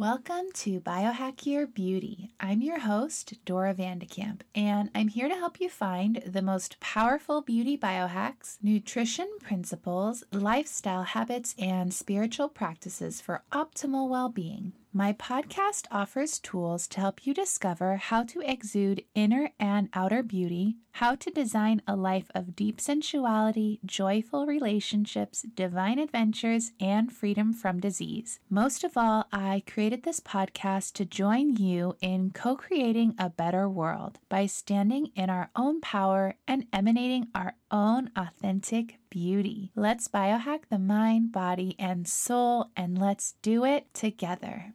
Welcome to Biohack Your Beauty. I'm your host, Dora Vandekamp, and I'm here to help you find the most powerful beauty biohacks, nutrition principles, lifestyle habits, and spiritual practices for optimal well being. My podcast offers tools to help you discover how to exude inner and outer beauty, how to design a life of deep sensuality, joyful relationships, divine adventures, and freedom from disease. Most of all, I created this podcast to join you in co creating a better world by standing in our own power and emanating our own authentic beauty. Let's biohack the mind, body, and soul, and let's do it together.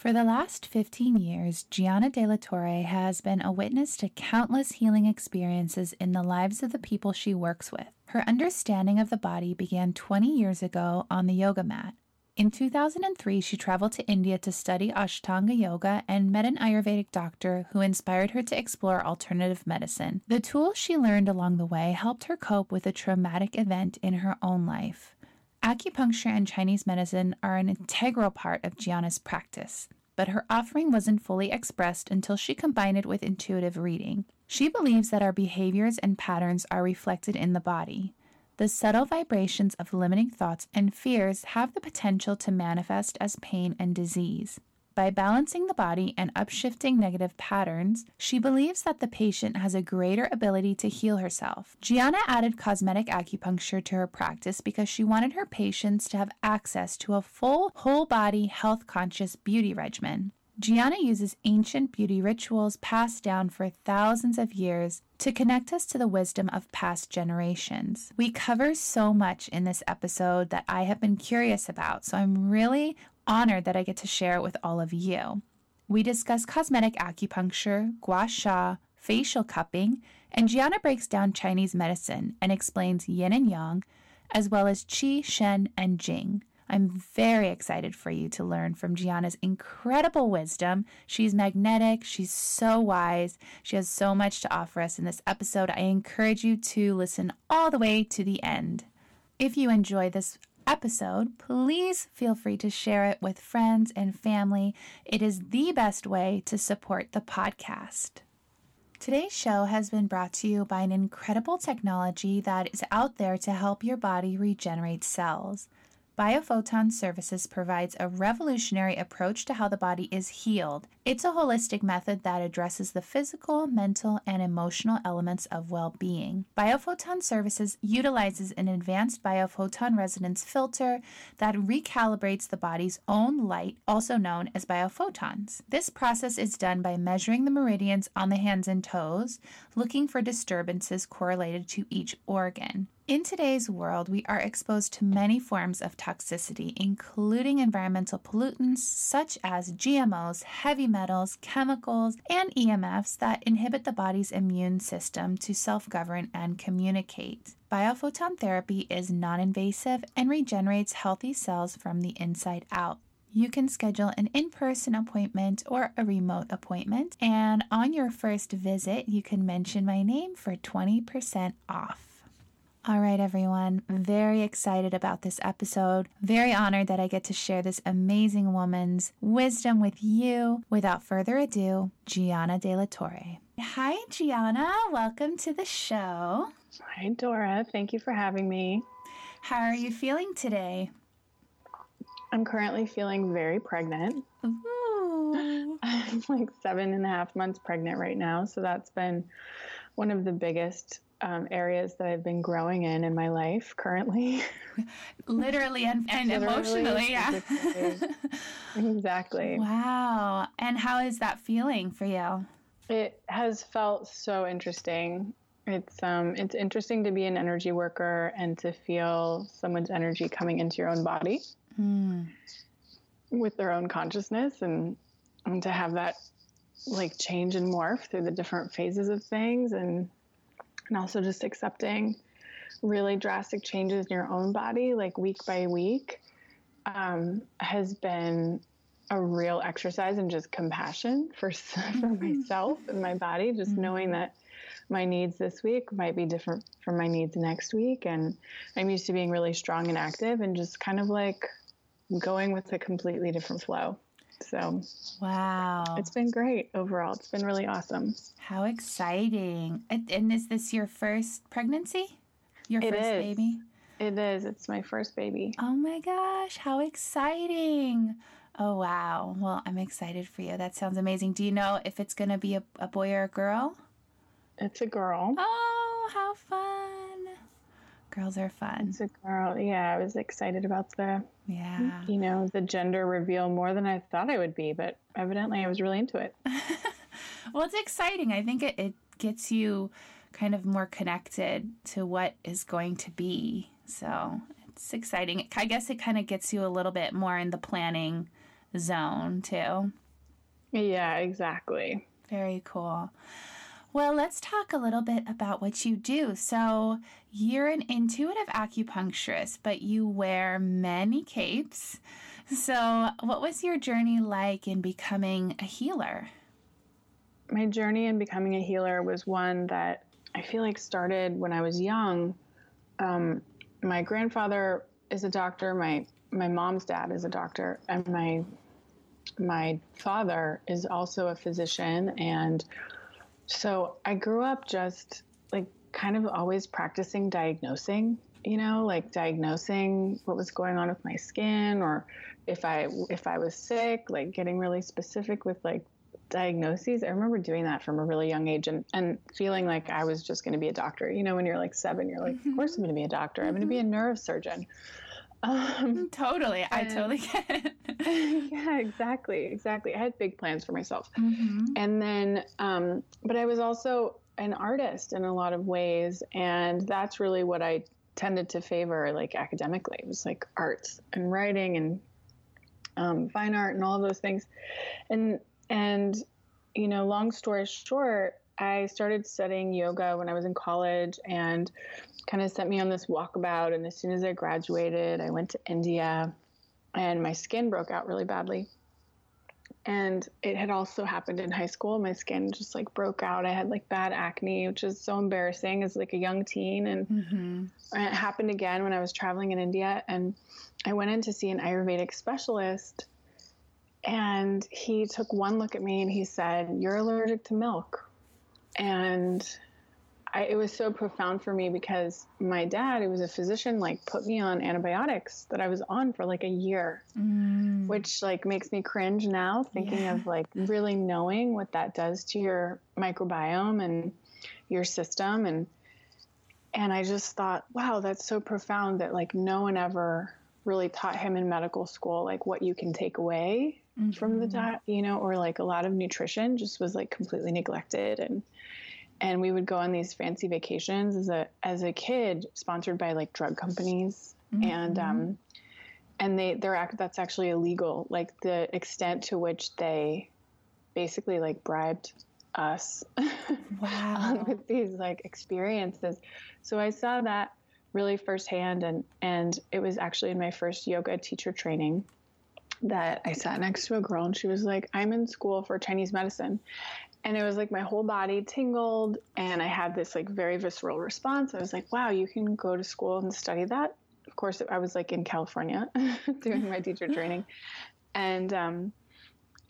For the last 15 years, Gianna De La Torre has been a witness to countless healing experiences in the lives of the people she works with. Her understanding of the body began 20 years ago on the yoga mat. In 2003, she traveled to India to study Ashtanga yoga and met an Ayurvedic doctor who inspired her to explore alternative medicine. The tools she learned along the way helped her cope with a traumatic event in her own life. Acupuncture and Chinese medicine are an integral part of Gianna's practice, but her offering wasn't fully expressed until she combined it with intuitive reading. She believes that our behaviors and patterns are reflected in the body. The subtle vibrations of limiting thoughts and fears have the potential to manifest as pain and disease. By balancing the body and upshifting negative patterns, she believes that the patient has a greater ability to heal herself. Gianna added cosmetic acupuncture to her practice because she wanted her patients to have access to a full, whole body, health conscious beauty regimen. Gianna uses ancient beauty rituals passed down for thousands of years to connect us to the wisdom of past generations. We cover so much in this episode that I have been curious about, so I'm really honored that I get to share it with all of you. We discuss cosmetic acupuncture, gua sha, facial cupping, and Gianna breaks down Chinese medicine and explains yin and yang, as well as qi, shen, and jing. I'm very excited for you to learn from Gianna's incredible wisdom. She's magnetic, she's so wise, she has so much to offer us in this episode. I encourage you to listen all the way to the end. If you enjoy this episode, please feel free to share it with friends and family. It is the best way to support the podcast. Today's show has been brought to you by an incredible technology that is out there to help your body regenerate cells. Biophoton Services provides a revolutionary approach to how the body is healed. It's a holistic method that addresses the physical, mental, and emotional elements of well being. Biophoton Services utilizes an advanced biophoton resonance filter that recalibrates the body's own light, also known as biophotons. This process is done by measuring the meridians on the hands and toes, looking for disturbances correlated to each organ. In today's world, we are exposed to many forms of toxicity, including environmental pollutants such as GMOs, heavy metals, chemicals, and EMFs that inhibit the body's immune system to self govern and communicate. Biophoton therapy is non invasive and regenerates healthy cells from the inside out. You can schedule an in person appointment or a remote appointment, and on your first visit, you can mention my name for 20% off. All right, everyone. Very excited about this episode. Very honored that I get to share this amazing woman's wisdom with you. Without further ado, Gianna De La Torre. Hi, Gianna. Welcome to the show. Hi, Dora. Thank you for having me. How are you feeling today? I'm currently feeling very pregnant. Ooh. I'm like seven and a half months pregnant right now. So that's been one of the biggest um, areas that I've been growing in in my life currently. Literally and, and Literally, emotionally, yeah. exactly. Wow. And how is that feeling for you? It has felt so interesting. It's um it's interesting to be an energy worker and to feel someone's energy coming into your own body mm. with their own consciousness and and to have that like change and morph through the different phases of things and and also just accepting really drastic changes in your own body, like week by week, um, has been a real exercise in just compassion for for mm-hmm. myself and my body. Just mm-hmm. knowing that my needs this week might be different from my needs next week, and I'm used to being really strong and active, and just kind of like going with a completely different flow. So, wow. It's been great overall. It's been really awesome. How exciting. And is this your first pregnancy? Your it first is. baby? It is. It's my first baby. Oh my gosh, how exciting. Oh, wow. Well, I'm excited for you. That sounds amazing. Do you know if it's going to be a, a boy or a girl? It's a girl. Oh, how fun. Girls are fun. It's a girl. Yeah, I was excited about the yeah, you know, the gender reveal more than I thought I would be, but evidently I was really into it. well, it's exciting. I think it, it gets you kind of more connected to what is going to be. So it's exciting. I guess it kind of gets you a little bit more in the planning zone too. Yeah, exactly. Very cool. Well, let's talk a little bit about what you do. So, you're an intuitive acupuncturist, but you wear many capes. So, what was your journey like in becoming a healer? My journey in becoming a healer was one that I feel like started when I was young. Um, my grandfather is a doctor. My my mom's dad is a doctor, and my my father is also a physician and so I grew up just like kind of always practicing diagnosing, you know, like diagnosing what was going on with my skin or if I if I was sick, like getting really specific with like diagnoses. I remember doing that from a really young age and, and feeling like I was just going to be a doctor. You know, when you're like seven, you're like, mm-hmm. of course I'm going to be a doctor. I'm going to be a mm-hmm. neurosurgeon. Um, totally. I totally get it. yeah, exactly. Exactly. I had big plans for myself. Mm-hmm. And then, um, but I was also an artist in a lot of ways. And that's really what I tended to favor, like academically. It was like arts and writing and um, fine art and all of those things. And, and, you know, long story short, I started studying yoga when I was in college and kind of sent me on this walkabout. And as soon as I graduated, I went to India and my skin broke out really badly. And it had also happened in high school. My skin just like broke out. I had like bad acne, which is so embarrassing as like a young teen. And mm-hmm. it happened again when I was traveling in India. And I went in to see an Ayurvedic specialist. And he took one look at me and he said, You're allergic to milk. And I, it was so profound for me because my dad, who was a physician, like put me on antibiotics that I was on for like a year, mm. which like makes me cringe now thinking yeah. of like really knowing what that does to your microbiome and your system and and I just thought, wow, that's so profound that like no one ever really taught him in medical school like what you can take away mm-hmm. from the diet, you know, or like a lot of nutrition just was like completely neglected and and we would go on these fancy vacations as a as a kid, sponsored by like drug companies, mm-hmm. and um, and they they're act that's actually illegal. Like the extent to which they basically like bribed us wow. with these like experiences. So I saw that really firsthand, and and it was actually in my first yoga teacher training that I sat next to a girl and she was like, I'm in school for Chinese medicine and it was like my whole body tingled and i had this like very visceral response. I was like wow you can go to school and study that. Of course i was like in california doing my teacher training. And um,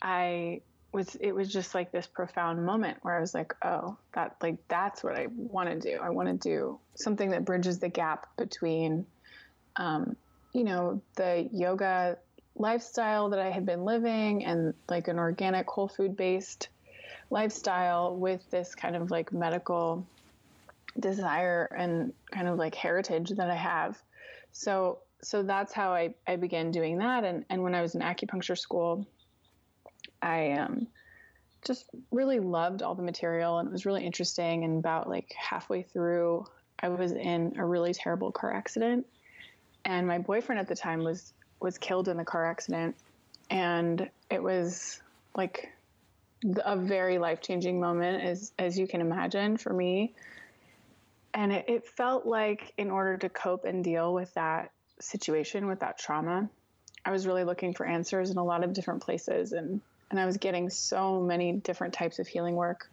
i was it was just like this profound moment where i was like oh that like that's what i want to do. I want to do something that bridges the gap between um, you know the yoga lifestyle that i had been living and like an organic whole food based lifestyle with this kind of like medical desire and kind of like heritage that I have. So so that's how I, I began doing that. And, and when I was in acupuncture school, I um, just really loved all the material and it was really interesting. And about like halfway through, I was in a really terrible car accident. And my boyfriend at the time was was killed in the car accident. And it was like a very life changing moment, as as you can imagine, for me. And it, it felt like, in order to cope and deal with that situation, with that trauma, I was really looking for answers in a lot of different places, and and I was getting so many different types of healing work.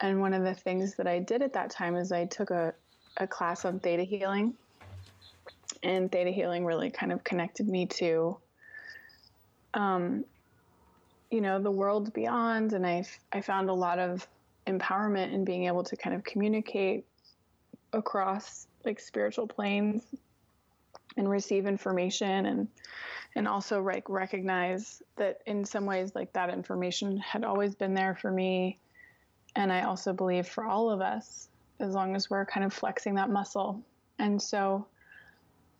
And one of the things that I did at that time is I took a, a class on theta healing. and theta healing really kind of connected me to um, you know the world beyond and I, I found a lot of empowerment in being able to kind of communicate across like spiritual planes and receive information and and also like recognize that in some ways like that information had always been there for me. And i also believe for all of us as long as we're kind of flexing that muscle. And so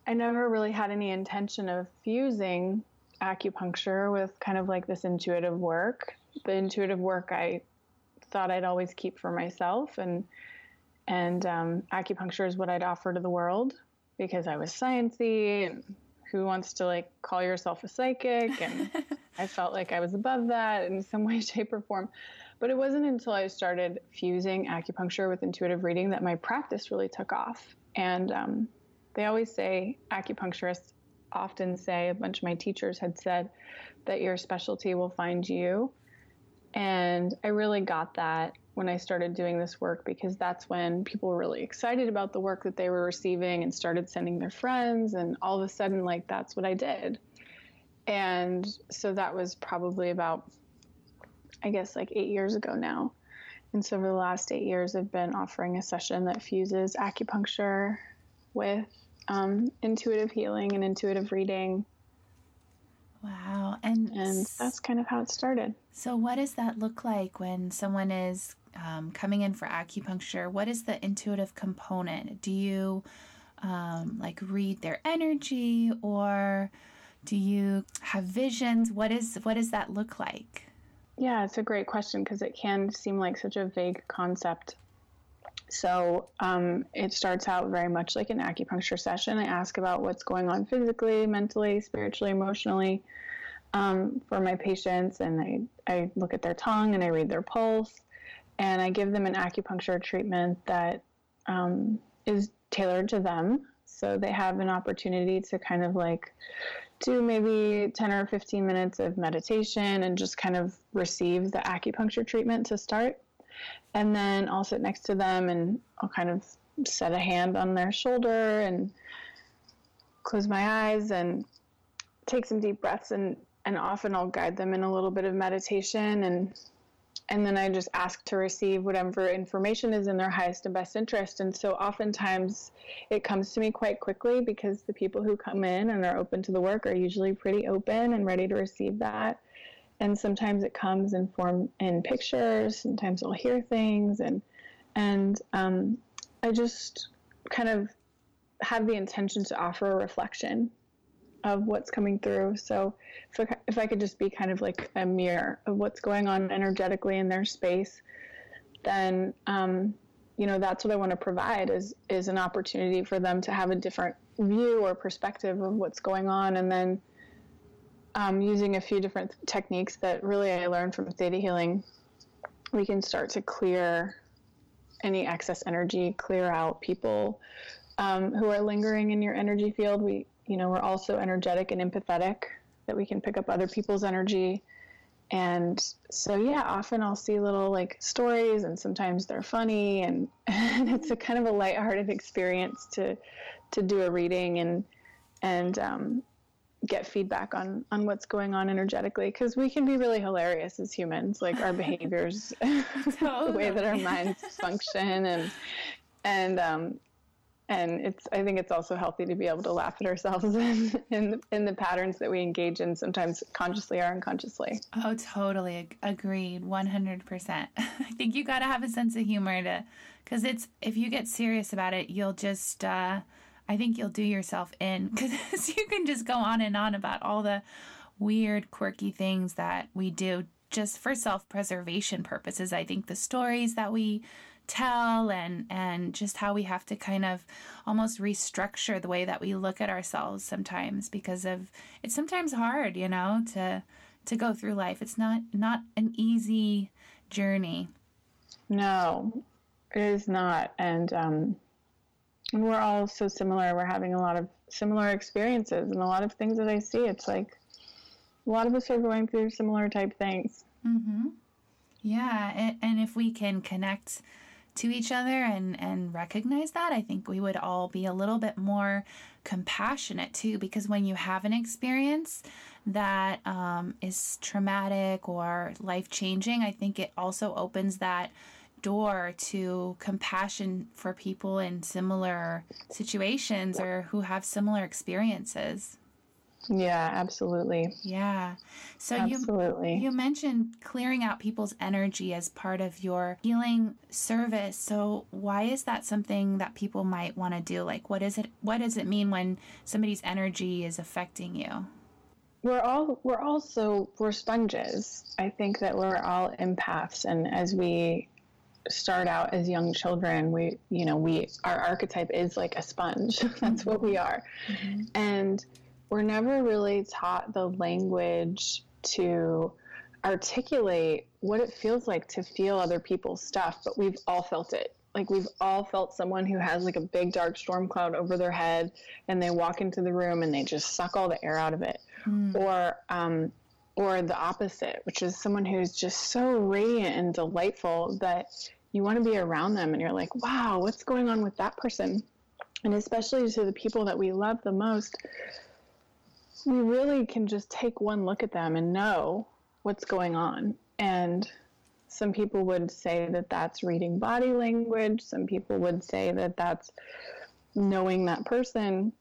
i never really had any intention of fusing acupuncture with kind of like this intuitive work. The intuitive work i thought i'd always keep for myself and and um, acupuncture is what i'd offer to the world because i was sciencey and who wants to like call yourself a psychic? And i felt like i was above that in some way shape or form. But it wasn't until i started fusing acupuncture with intuitive reading that my practice really took off. And um, they always say acupuncturists often say a bunch of my teachers had said that your specialty will find you and i really got that when I started doing this work because that's when people were really excited about the work that they were receiving and started sending their friends. And all of a sudden, like, that's what I did. And so that was probably about, I guess, like eight years ago now. And so for the last eight years, I've been offering a session that fuses acupuncture with um, intuitive healing and intuitive reading. Wow. And, and that's kind of how it started. So, what does that look like when someone is um, coming in for acupuncture, what is the intuitive component? Do you um, like read their energy or do you have visions? What is what does that look like? Yeah, it's a great question because it can seem like such a vague concept. So um, it starts out very much like an acupuncture session. I ask about what's going on physically, mentally, spiritually, emotionally um, for my patients, and I, I look at their tongue and I read their pulse and I give them an acupuncture treatment that um, is tailored to them. So they have an opportunity to kind of like do maybe 10 or 15 minutes of meditation and just kind of receive the acupuncture treatment to start. And then I'll sit next to them and I'll kind of set a hand on their shoulder and close my eyes and take some deep breaths and and often I'll guide them in a little bit of meditation and and then I just ask to receive whatever information is in their highest and best interest. And so oftentimes it comes to me quite quickly because the people who come in and are open to the work are usually pretty open and ready to receive that. And sometimes it comes in form in pictures. Sometimes I'll hear things, and and um, I just kind of have the intention to offer a reflection of what's coming through. So if I, if I could just be kind of like a mirror of what's going on energetically in their space, then um, you know that's what I want to provide is is an opportunity for them to have a different view or perspective of what's going on, and then um, using a few different techniques that really I learned from theta healing, we can start to clear any excess energy, clear out people um, who are lingering in your energy field. We you know, we're also energetic and empathetic, that we can pick up other people's energy. And so, yeah, often I'll see little like stories, and sometimes they're funny, and, and it's a kind of a lighthearted experience to to do a reading and and um, get feedback on on what's going on energetically because we can be really hilarious as humans, like our behaviors, the way that our minds function, and and um, and it's i think it's also healthy to be able to laugh at ourselves in, in, in the patterns that we engage in sometimes consciously or unconsciously. Oh totally agreed 100% i think you got to have a sense of humor to because it's if you get serious about it you'll just uh, i think you'll do yourself in because you can just go on and on about all the weird quirky things that we do just for self-preservation purposes. I think the stories that we tell and and just how we have to kind of almost restructure the way that we look at ourselves sometimes because of it's sometimes hard you know to to go through life. It's not not an easy journey. No it is not. And um we're all so similar. We're having a lot of similar experiences and a lot of things that i see. It's like a lot of us are going through similar type things. Mm-hmm. yeah and, and if we can connect to each other and and recognize that i think we would all be a little bit more compassionate too, because when you have an experience that um, is traumatic or life changing, I think it also opens that door to compassion for people in similar situations or who have similar experiences. Yeah, absolutely. Yeah. So absolutely. you you mentioned clearing out people's energy as part of your healing service. So why is that something that people might want to do? Like what is it what does it mean when somebody's energy is affecting you? We're all we're also we're sponges. I think that we're all empaths and as we start out as young children we you know we our archetype is like a sponge that's what we are mm-hmm. and we're never really taught the language to articulate what it feels like to feel other people's stuff but we've all felt it like we've all felt someone who has like a big dark storm cloud over their head and they walk into the room and they just suck all the air out of it mm. or um, or the opposite, which is someone who's just so radiant and delightful that you want to be around them and you're like, wow, what's going on with that person? And especially to the people that we love the most, we really can just take one look at them and know what's going on. And some people would say that that's reading body language, some people would say that that's knowing that person.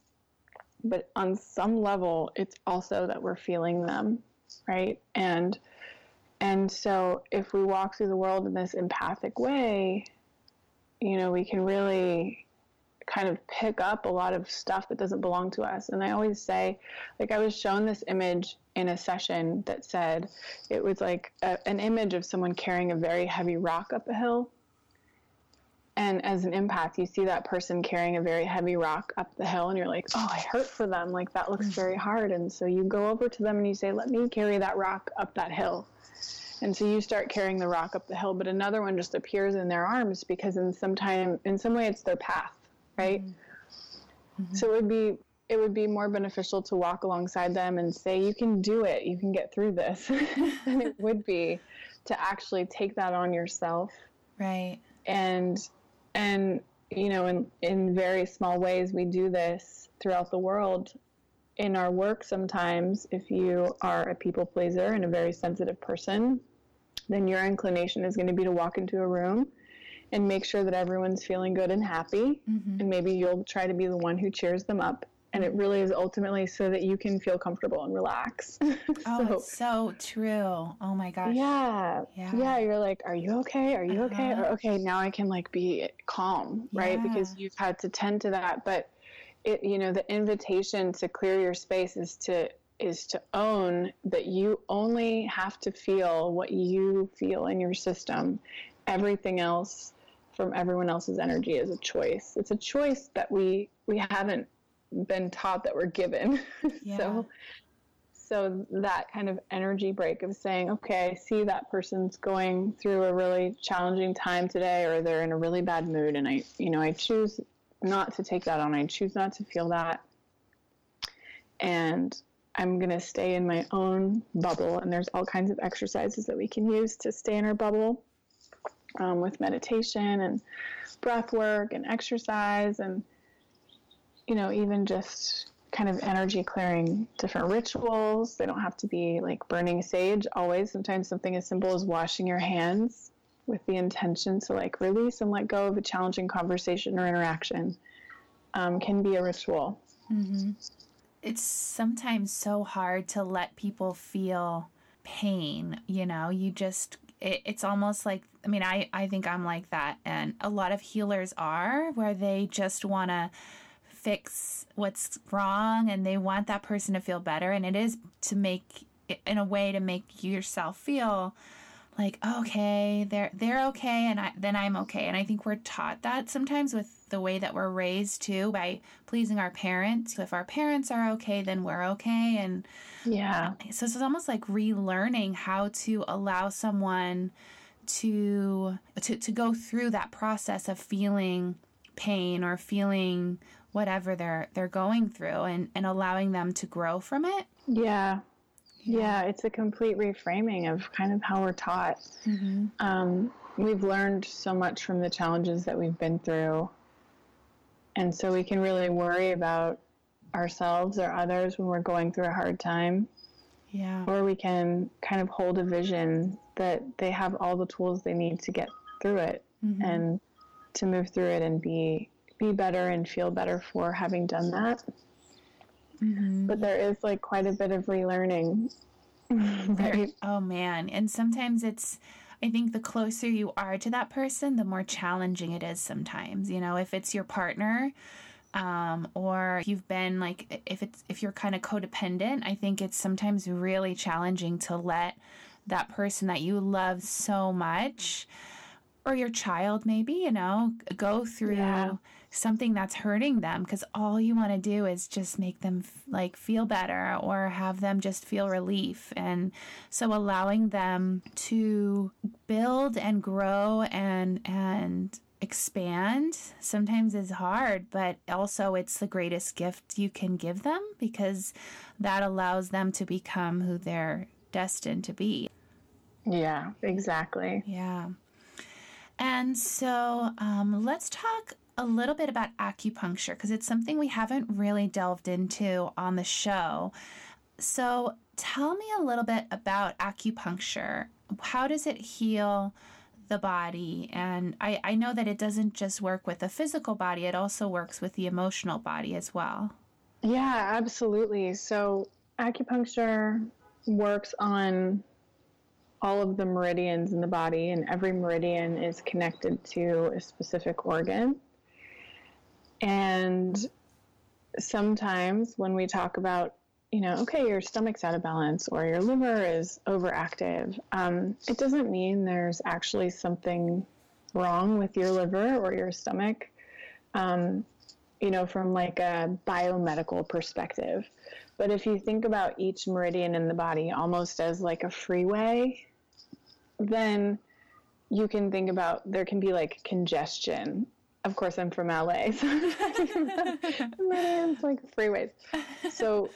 But on some level, it's also that we're feeling them right? And and so if we walk through the world in this empathic way, you know, we can really kind of pick up a lot of stuff that doesn't belong to us. And I always say, like, I was shown this image in a session that said it was like a, an image of someone carrying a very heavy rock up a hill. And as an empath, you see that person carrying a very heavy rock up the hill, and you're like, oh, I hurt for them. Like, that looks mm. very hard. And so you go over to them and you say, let me carry that rock up that hill. And so you start carrying the rock up the hill, but another one just appears in their arms because in some time, in some way, it's their path, right? Mm-hmm. mm-hmm. So it would be it would be more beneficial to walk alongside them and say, "You can do it. You can get through this," than it would be to actually take that on yourself, right? And and, you know, in, in very small ways, we do this throughout the world. In our work, sometimes, if you are a people pleaser and a very sensitive person, then your inclination is going to be to walk into a room and make sure that everyone's feeling good and happy. Mm-hmm. And maybe you'll try to be the one who cheers them up and it really is ultimately so that you can feel comfortable and relax. oh, so, so true. Oh my gosh. Yeah, yeah. Yeah. You're like, are you okay? Are you uh-huh. okay? Or, okay, now I can like be calm, right? Yeah. Because you've had to tend to that. But it, you know, the invitation to clear your space is to is to own that you only have to feel what you feel in your system. Everything else from everyone else's energy is a choice. It's a choice that we we haven't been taught that we're given. Yeah. so so that kind of energy break of saying, okay, I see that person's going through a really challenging time today or they're in a really bad mood and I you know, I choose not to take that on. I choose not to feel that. And I'm going to stay in my own bubble and there's all kinds of exercises that we can use to stay in our bubble. Um, with meditation and breath work and exercise and you know, even just kind of energy clearing different rituals. They don't have to be like burning sage always. Sometimes something as simple as washing your hands with the intention to like release and let go of a challenging conversation or interaction um, can be a ritual. Mm-hmm. It's sometimes so hard to let people feel pain. You know, you just, it, it's almost like, I mean, I, I think I'm like that. And a lot of healers are where they just want to fix what's wrong and they want that person to feel better and it is to make in a way to make yourself feel like okay they're they're okay and I, then I'm okay. And I think we're taught that sometimes with the way that we're raised too by pleasing our parents. So if our parents are okay then we're okay and yeah. so it's almost like relearning how to allow someone to to to go through that process of feeling pain or feeling whatever they're they're going through and and allowing them to grow from it yeah yeah, it's a complete reframing of kind of how we're taught mm-hmm. um, we've learned so much from the challenges that we've been through and so we can really worry about ourselves or others when we're going through a hard time. Yeah. Or we can kind of hold a vision that they have all the tools they need to get through it mm-hmm. and to move through it and be be better and feel better for having done that. Mm-hmm. But there is like quite a bit of relearning. right? Oh man. And sometimes it's I think the closer you are to that person, the more challenging it is sometimes. You know, if it's your partner, um, or you've been like if it's if you're kind of codependent, I think it's sometimes really challenging to let that person that you love so much or your child maybe you know go through yeah. Something that's hurting them because all you want to do is just make them like feel better or have them just feel relief and so allowing them to build and grow and and expand sometimes is hard, but also it's the greatest gift you can give them because that allows them to become who they're destined to be. Yeah, exactly. Yeah. And so um, let's talk a little bit about acupuncture because it's something we haven't really delved into on the show. So tell me a little bit about acupuncture. How does it heal? the body. And I, I know that it doesn't just work with the physical body, it also works with the emotional body as well. Yeah, absolutely. So acupuncture works on all of the meridians in the body, and every meridian is connected to a specific organ. And sometimes when we talk about you know, okay, your stomach's out of balance or your liver is overactive, um, it doesn't mean there's actually something wrong with your liver or your stomach, um, you know, from like a biomedical perspective. But if you think about each meridian in the body almost as like a freeway, then you can think about there can be like congestion. Of course, I'm from LA, so it's like freeways. So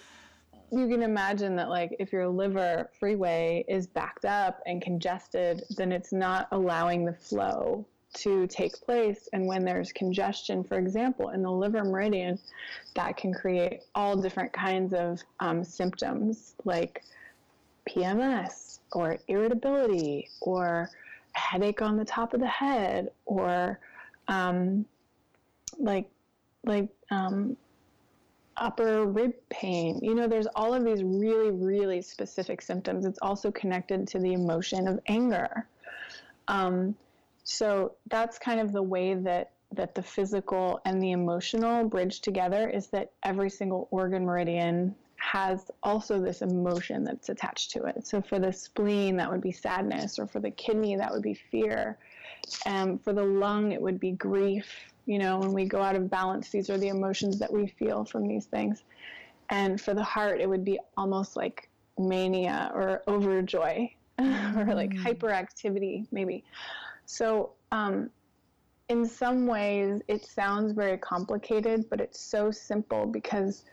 you can imagine that like if your liver freeway is backed up and congested then it's not allowing the flow to take place and when there's congestion for example in the liver meridian that can create all different kinds of um, symptoms like pms or irritability or headache on the top of the head or um, like like um, upper rib pain. You know, there's all of these really, really specific symptoms. It's also connected to the emotion of anger. Um, so that's kind of the way that that the physical and the emotional bridge together is that every single organ meridian has also this emotion that's attached to it. So for the spleen, that would be sadness, or for the kidney, that would be fear. Um, for the lung, it would be grief you know, when we go out of balance, these are the emotions that we feel from these things. And for the heart, it would be almost like mania or overjoy or like mm. hyperactivity, maybe. So, um, in some ways, it sounds very complicated, but it's so simple because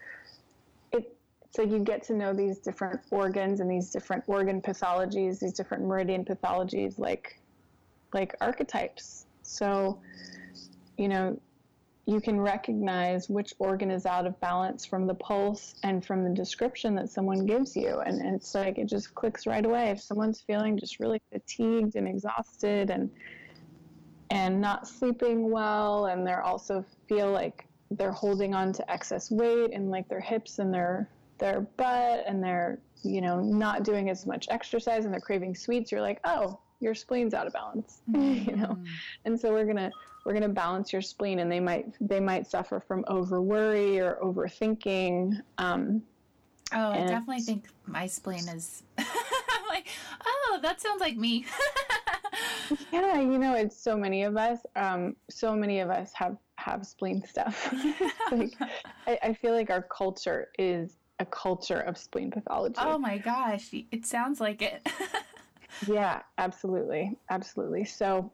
it, it's like you get to know these different organs and these different organ pathologies, these different meridian pathologies, like like archetypes. So, you know, you can recognize which organ is out of balance from the pulse and from the description that someone gives you. And, and, it's like it just clicks right away. If someone's feeling just really fatigued and exhausted and and not sleeping well, and they're also feel like they're holding on to excess weight and like their hips and their their butt and they're you know not doing as much exercise and they're craving sweets, you're like, oh, your spleen's out of balance, mm-hmm. you know. And so we're gonna we're going to balance your spleen and they might they might suffer from over worry or overthinking um, oh i definitely think my spleen is like oh that sounds like me yeah you know it's so many of us um, so many of us have have spleen stuff like I, I feel like our culture is a culture of spleen pathology oh my gosh it sounds like it yeah absolutely absolutely so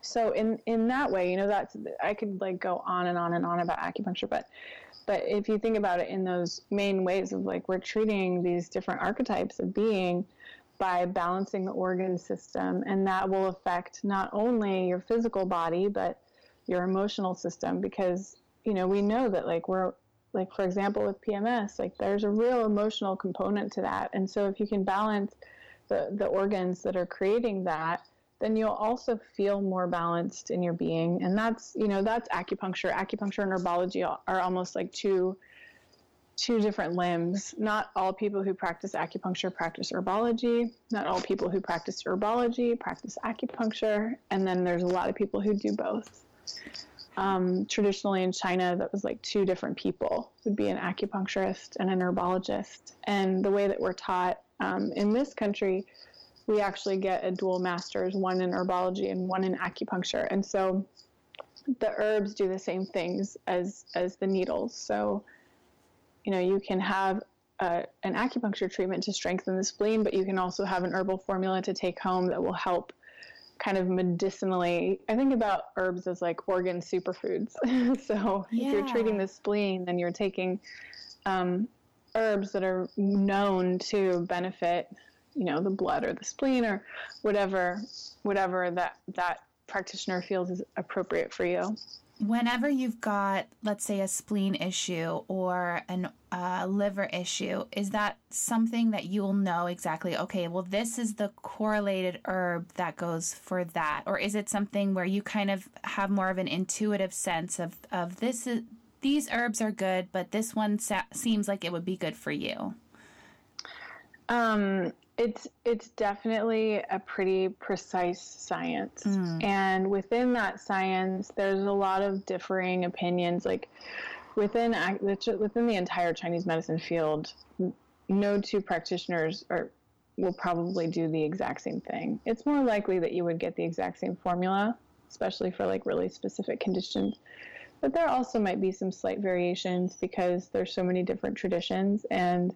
so in in that way you know that's i could like go on and on and on about acupuncture but but if you think about it in those main ways of like we're treating these different archetypes of being by balancing the organ system and that will affect not only your physical body but your emotional system because you know we know that like we're like for example with PMS, like there's a real emotional component to that. And so if you can balance the the organs that are creating that, then you'll also feel more balanced in your being. And that's, you know, that's acupuncture. Acupuncture and herbology are almost like two two different limbs. Not all people who practice acupuncture practice herbology. Not all people who practice herbology practice acupuncture. And then there's a lot of people who do both. Um, traditionally in China, that was like two different people would be an acupuncturist and an herbologist. And the way that we're taught um, in this country, we actually get a dual master's, one in herbology and one in acupuncture. And so the herbs do the same things as as the needles. So, you know, you can have uh, an acupuncture treatment to strengthen the spleen, but you can also have an herbal formula to take home that will help kind of medicinally. I think about herbs as like organ superfoods. so yeah. if you're treating the spleen, then you're taking um, herbs that are known to benefit you know the blood or the spleen or whatever whatever that that practitioner feels is appropriate for you. Whenever you've got let's say a spleen issue or an uh, liver issue is that something that you'll know exactly okay well this is the correlated herb that goes for that? Or is it something where you kind of have more of an intuitive sense of of this is these herbs are good but this one sa- seems like it would be good for you um it's it's definitely a pretty precise science, mm. and within that science, there's a lot of differing opinions. Like within within the entire Chinese medicine field, no two practitioners are will probably do the exact same thing. It's more likely that you would get the exact same formula, especially for like really specific conditions. But there also might be some slight variations because there's so many different traditions and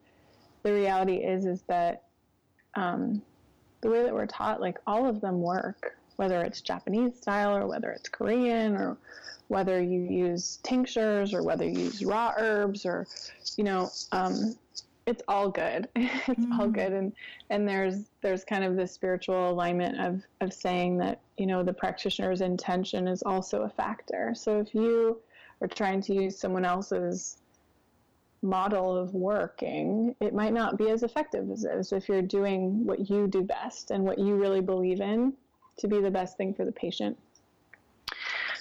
the reality is is that um, the way that we're taught, like all of them work, whether it's Japanese style or whether it's Korean or whether you use tinctures or whether you use raw herbs or, you know, um, it's all good. it's mm-hmm. all good. And, and there's, there's kind of this spiritual alignment of, of saying that, you know, the practitioner's intention is also a factor. So if you are trying to use someone else's model of working, it might not be as effective as, as if you're doing what you do best and what you really believe in to be the best thing for the patient.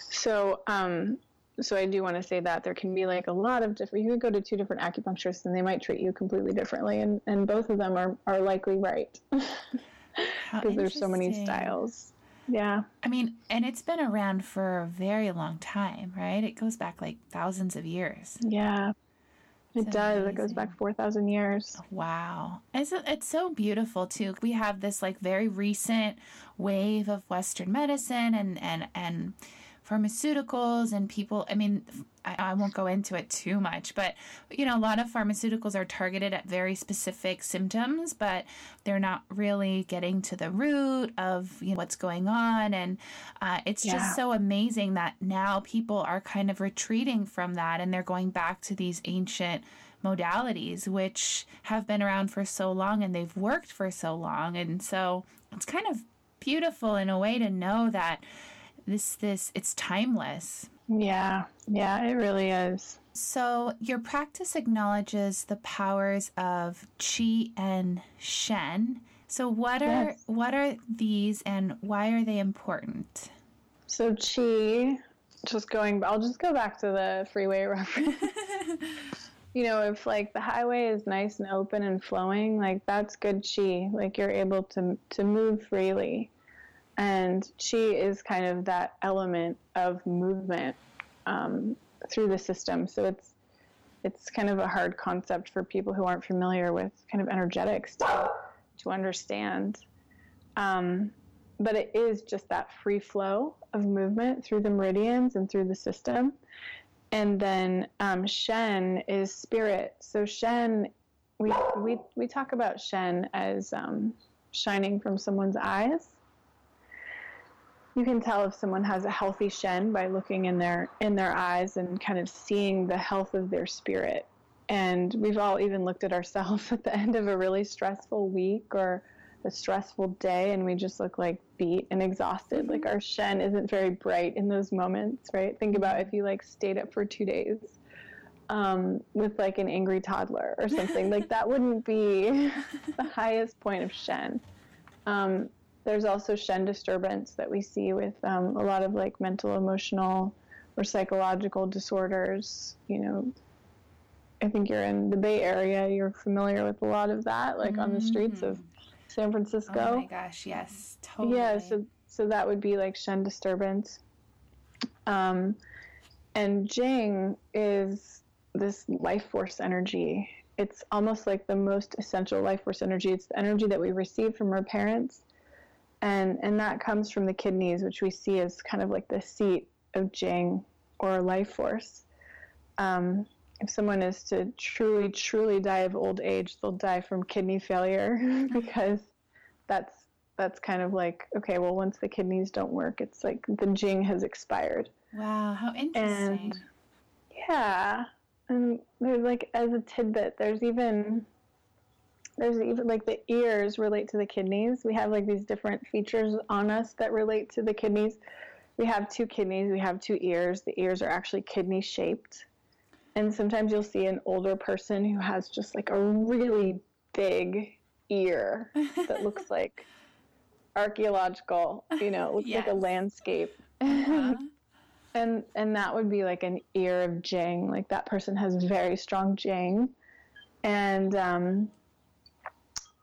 So, um, so I do want to say that there can be like a lot of different. You could go to two different acupuncturists and they might treat you completely differently, and and both of them are are likely right because there's so many styles. Yeah. I mean, and it's been around for a very long time, right? It goes back like thousands of years. Yeah. It does. Amazing. It goes back 4,000 years. Wow. It's, it's so beautiful, too. We have this like very recent wave of Western medicine and, and, and pharmaceuticals and people. I mean, I, I, won't go into it too much, but you know, a lot of pharmaceuticals are targeted at very specific symptoms, but they're not really getting to the root of you know what's going on, and uh, it's yeah. just so amazing that now people are kind of retreating from that and they're going back to these ancient modalities which have been around for so long and they've worked for so long and so it's kind of beautiful in a way to know that this this it's timeless. Yeah. Yeah, it really is. So, your practice acknowledges the powers of qi and shen. So, what are yes. what are these and why are they important? So, qi, just going I'll just go back to the freeway reference. you know, if like the highway is nice and open and flowing, like that's good qi. Like you're able to to move freely and qi is kind of that element of movement um, through the system. So it's it's kind of a hard concept for people who aren't familiar with kind of energetics to to understand. Um, but it is just that free flow of movement through the meridians and through the system. And then um, Shen is spirit. So Shen, we we we talk about Shen as um, shining from someone's eyes you can tell if someone has a healthy shen by looking in their in their eyes and kind of seeing the health of their spirit and we've all even looked at ourselves at the end of a really stressful week or a stressful day and we just look like beat and exhausted like our shen isn't very bright in those moments right think about if you like stayed up for two days um, with like an angry toddler or something. like that wouldn't be the highest point of Shen. Um, there's also Shen disturbance that we see with um, a lot of like mental, emotional, or psychological disorders. You know, I think you're in the Bay Area. You're familiar with a lot of that, like mm-hmm. on the streets of mm-hmm. San Francisco. Oh my gosh, yes, totally. Yeah, so so that would be like Shen disturbance. Um, and Jing is this life force energy. It's almost like the most essential life force energy. It's the energy that we receive from our parents. And, and that comes from the kidneys, which we see as kind of like the seat of Jing or life force. Um, if someone is to truly, truly die of old age, they'll die from kidney failure because that's that's kind of like okay, well, once the kidneys don't work, it's like the Jing has expired. Wow, how interesting! And yeah, and there's like as a tidbit, there's even there's even like the ears relate to the kidneys. We have like these different features on us that relate to the kidneys. We have two kidneys, we have two ears. The ears are actually kidney shaped. And sometimes you'll see an older person who has just like a really big ear that looks like archaeological, you know, looks yes. like a landscape. Uh-huh. and and that would be like an ear of Jing. Like that person has very strong Jing. And um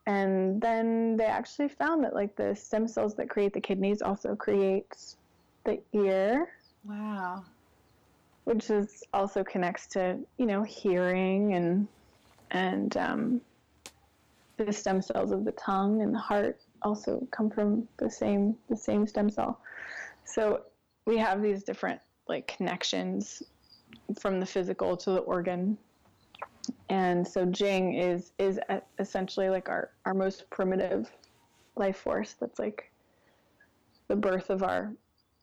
and then they actually found that like the stem cells that create the kidneys also creates the ear. Wow. Which is also connects to, you know, hearing and and um, the stem cells of the tongue and the heart also come from the same the same stem cell. So we have these different like connections from the physical to the organ. And so Jing is is essentially like our our most primitive life force that's like the birth of our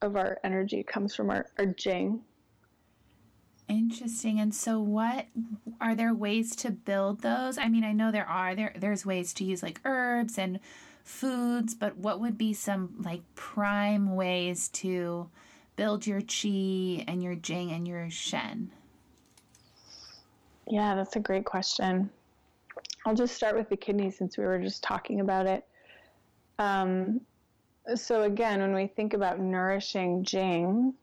of our energy comes from our, our Jing. Interesting. And so what are there ways to build those? I mean, I know there are. There there's ways to use like herbs and foods, but what would be some like prime ways to build your chi and your jing and your shen? Yeah, that's a great question. I'll just start with the kidney since we were just talking about it. Um, so, again, when we think about nourishing Jing,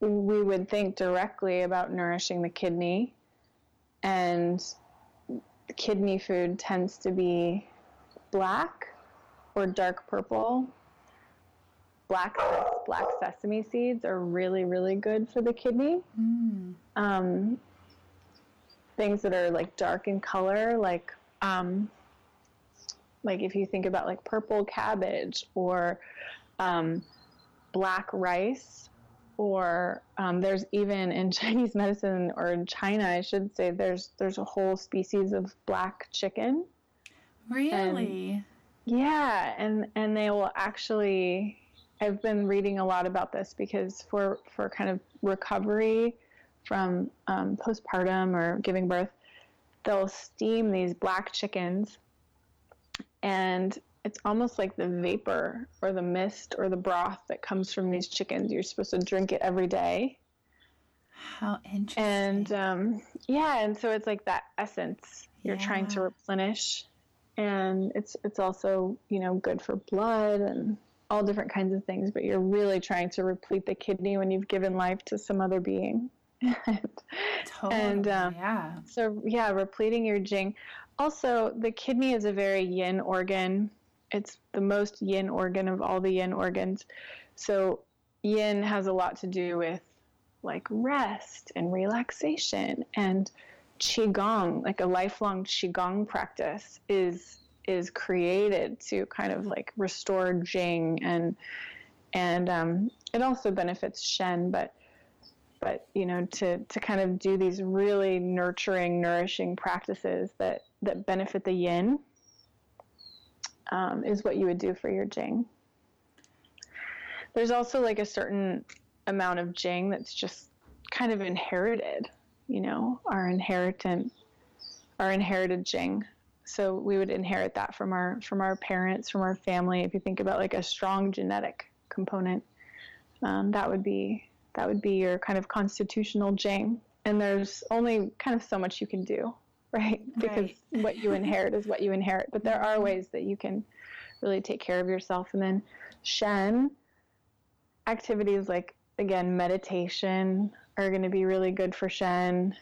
we would think directly about nourishing the kidney. And kidney food tends to be black or dark purple. Black black sesame seeds are really really good for the kidney. Mm. Um, things that are like dark in color, like um, like if you think about like purple cabbage or um, black rice, or um, there's even in Chinese medicine or in China, I should say, there's there's a whole species of black chicken. Really? And yeah, and and they will actually. I've been reading a lot about this because for for kind of recovery from um, postpartum or giving birth, they'll steam these black chickens, and it's almost like the vapor or the mist or the broth that comes from these chickens. You're supposed to drink it every day. How interesting. And um, yeah, and so it's like that essence you're yeah. trying to replenish and it's it's also you know good for blood and all different kinds of things but you're really trying to replete the kidney when you've given life to some other being and, totally, and um, yeah. so yeah repleting your jing. Also the kidney is a very yin organ. It's the most yin organ of all the yin organs. So yin has a lot to do with like rest and relaxation and qigong, like a lifelong qigong practice, is is created to kind of like restore Jing and and um, it also benefits Shen, but but you know to to kind of do these really nurturing, nourishing practices that that benefit the Yin um, is what you would do for your Jing. There's also like a certain amount of Jing that's just kind of inherited you know, our inheritance, our inherited Jing. So we would inherit that from our from our parents, from our family. If you think about like a strong genetic component, um, that would be that would be your kind of constitutional Jing. and there's only kind of so much you can do, right? Because right. what you inherit is what you inherit. But there are ways that you can really take care of yourself. And then Shen activities like again meditation are going to be really good for Shen.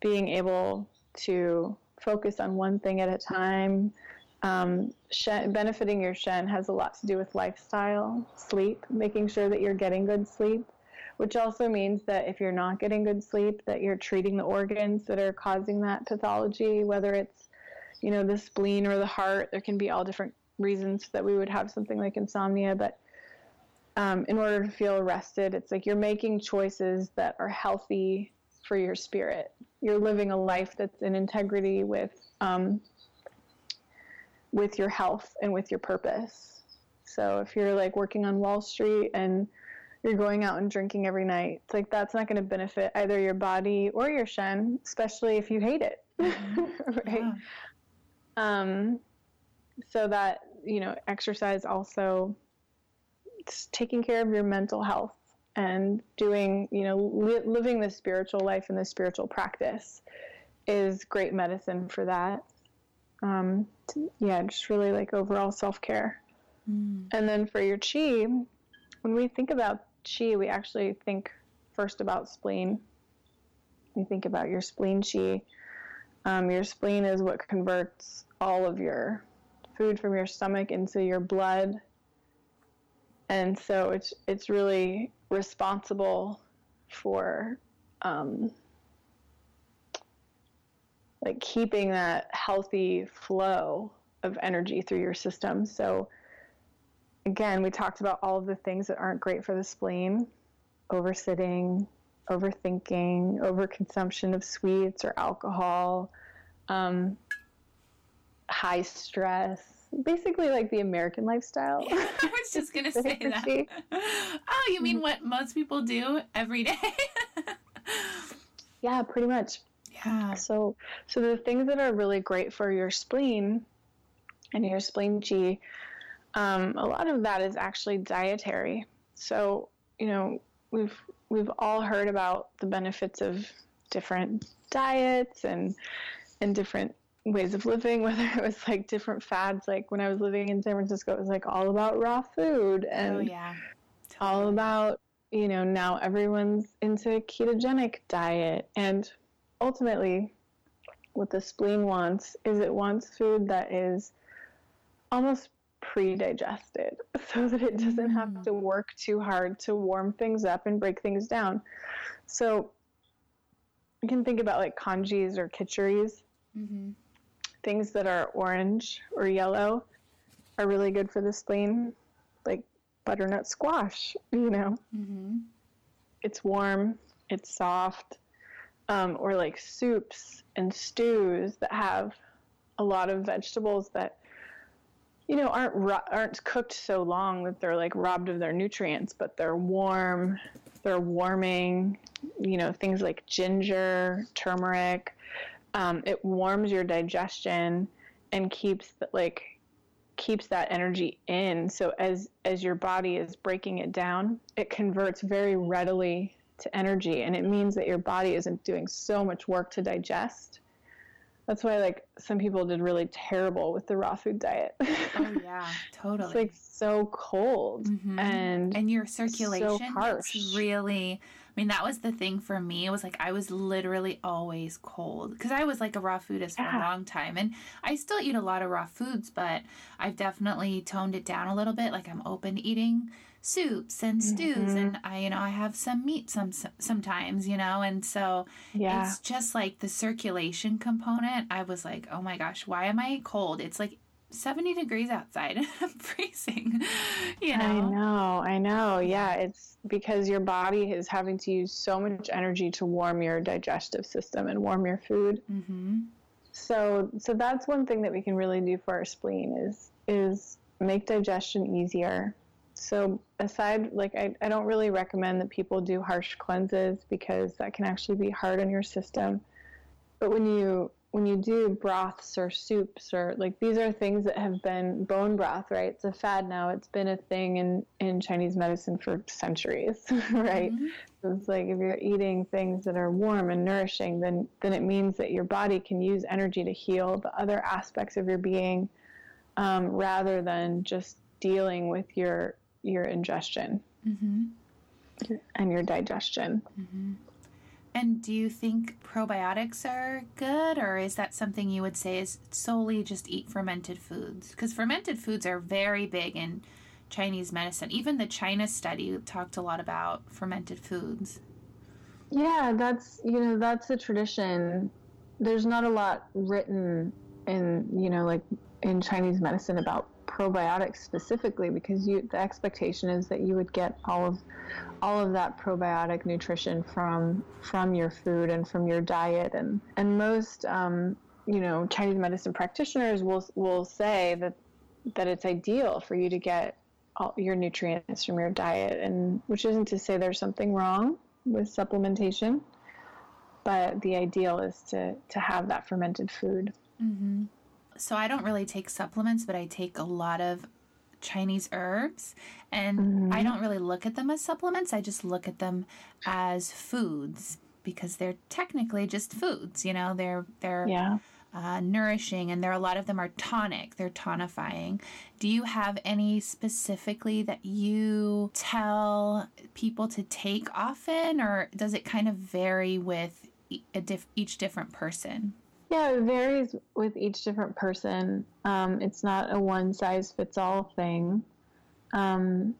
Being able to focus on one thing at a time. Um, Shen, benefiting your Shen has a lot to do with lifestyle, sleep, making sure that you're getting good sleep which also means that if you're not getting good sleep, that you're treating the organs that are causing that pathology, whether it's, you know, the spleen or the heart. There can be all different reasons that we would have something like insomnia, but um, in order to feel rested, it's like you're making choices that are healthy for your spirit. You're living a life that's in integrity with um, with your health and with your purpose. So if you're like working on Wall Street and you're going out and drinking every night. It's like that's not going to benefit either your body or your shen, especially if you hate it. Mm-hmm. right? Yeah. Um, so that, you know, exercise also it's taking care of your mental health and doing, you know, li- living the spiritual life and the spiritual practice is great medicine for that. Um, yeah, just really like overall self care. Mm. And then for your chi, when we think about chi, we actually think first about spleen. You think about your spleen chi. Um, your spleen is what converts all of your food from your stomach into your blood, and so it's it's really responsible for um, like keeping that healthy flow of energy through your system. So again, we talked about all of the things that aren't great for the spleen oversitting, overthinking, overconsumption of sweets or alcohol, um, high stress. Basically, like the American lifestyle. Yeah, I was just going to say that. Oh, you mean what most people do every day? yeah, pretty much. Yeah. So, so the things that are really great for your spleen and your spleen chi um, a lot of that is actually dietary. So, you know, we've we've all heard about the benefits of different diets and and different ways of living, whether it was like different fads. Like when I was living in San Francisco, it was like all about raw food and oh, yeah. totally. all about, you know, now everyone's into a ketogenic diet. And ultimately, what the spleen wants is it wants food that is almost pre-digested so that it doesn't have mm. to work too hard to warm things up and break things down. So you can think about like congees or kitcheries. Mm-hmm. Things that are orange or yellow are really good for the spleen, like butternut squash, you know. Mm-hmm. It's warm, it's soft, um, or like soups and stews that have a lot of vegetables that you know aren't aren't cooked so long that they're like robbed of their nutrients but they're warm they're warming you know things like ginger turmeric um, it warms your digestion and keeps like keeps that energy in. So as as your body is breaking it down it converts very readily to energy and it means that your body isn't doing so much work to digest that's why like some people did really terrible with the raw food diet. oh yeah, totally. it's like so cold mm-hmm. and and your circulation so harsh. really I mean that was the thing for me. It was like I was literally always cold because I was like a raw foodist yeah. for a long time and I still eat a lot of raw foods, but I've definitely toned it down a little bit. Like I'm open to eating soups and stews mm-hmm. and I you know I have some meat some sometimes you know and so yeah. it's just like the circulation component I was like oh my gosh why am I cold it's like 70 degrees outside and I'm freezing you know I know I know yeah it's because your body is having to use so much energy to warm your digestive system and warm your food mm-hmm. so so that's one thing that we can really do for our spleen is is make digestion easier so aside like I, I don't really recommend that people do harsh cleanses because that can actually be hard on your system but when you when you do broths or soups or like these are things that have been bone broth, right? It's a fad now. It's been a thing in in Chinese medicine for centuries, right? Mm-hmm. So it's like if you're eating things that are warm and nourishing, then then it means that your body can use energy to heal the other aspects of your being, um, rather than just dealing with your your ingestion mm-hmm. and your digestion. Mm-hmm. And do you think probiotics are good, or is that something you would say is solely just eat fermented foods? Because fermented foods are very big in Chinese medicine. Even the China study talked a lot about fermented foods. Yeah, that's you know that's a tradition. There's not a lot written in you know like in Chinese medicine about probiotics specifically because you the expectation is that you would get all of all of that probiotic nutrition from from your food and from your diet and and most um, you know Chinese medicine practitioners will will say that that it's ideal for you to get all your nutrients from your diet and which isn't to say there's something wrong with supplementation but the ideal is to to have that fermented food mm-hmm. So i don't really take supplements but i take a lot of Chinese herbs, and mm-hmm. I don't really look at them as supplements. I just look at them as foods because they're technically just foods. You know, they're they're yeah. uh, nourishing, and there a lot of them are tonic. They're tonifying. Do you have any specifically that you tell people to take often, or does it kind of vary with diff- each different person? Yeah, it varies with each different person. Um, it's not a one size fits all thing. Um,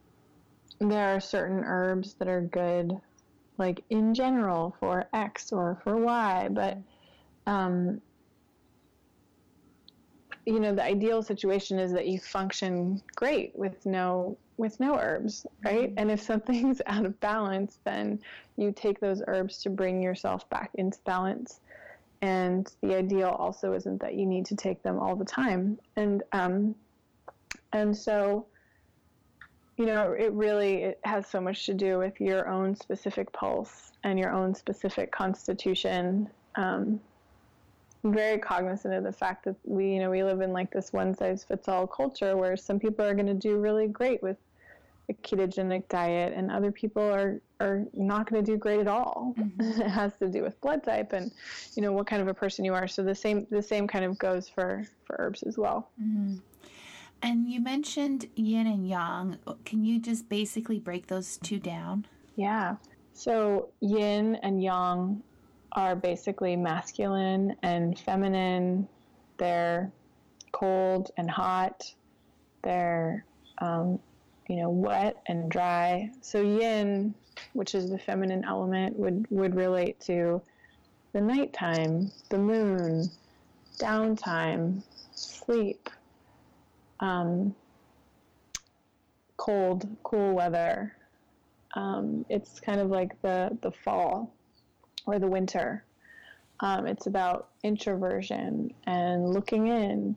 there are certain herbs that are good, like in general for X or for Y, but um, you know the ideal situation is that you function great with no with no herbs right mm-hmm. and if something's out of balance then you take those herbs to bring yourself back into balance and the ideal also isn't that you need to take them all the time. And um, and so you know it really it has so much to do with your own specific pulse and your own specific constitution. Um, very cognizant of the fact that we you know we live in like this one size fits all culture where some people are going to do really great with a ketogenic diet and other people are are not going to do great at all. Mm-hmm. it has to do with blood type and you know what kind of a person you are. So the same the same kind of goes for for herbs as well. Mm-hmm. and you mentioned yin and yang. Can you just basically break those two down? Yeah. So yin and yang are basically masculine and feminine. They're cold and hot. They're um, you know, wet and dry. So yin, which is the feminine element, would, would relate to the nighttime, the moon, downtime, sleep, um, cold, cool weather. Um, it's kind of like the, the fall or the winter. Um, it's about introversion and looking in.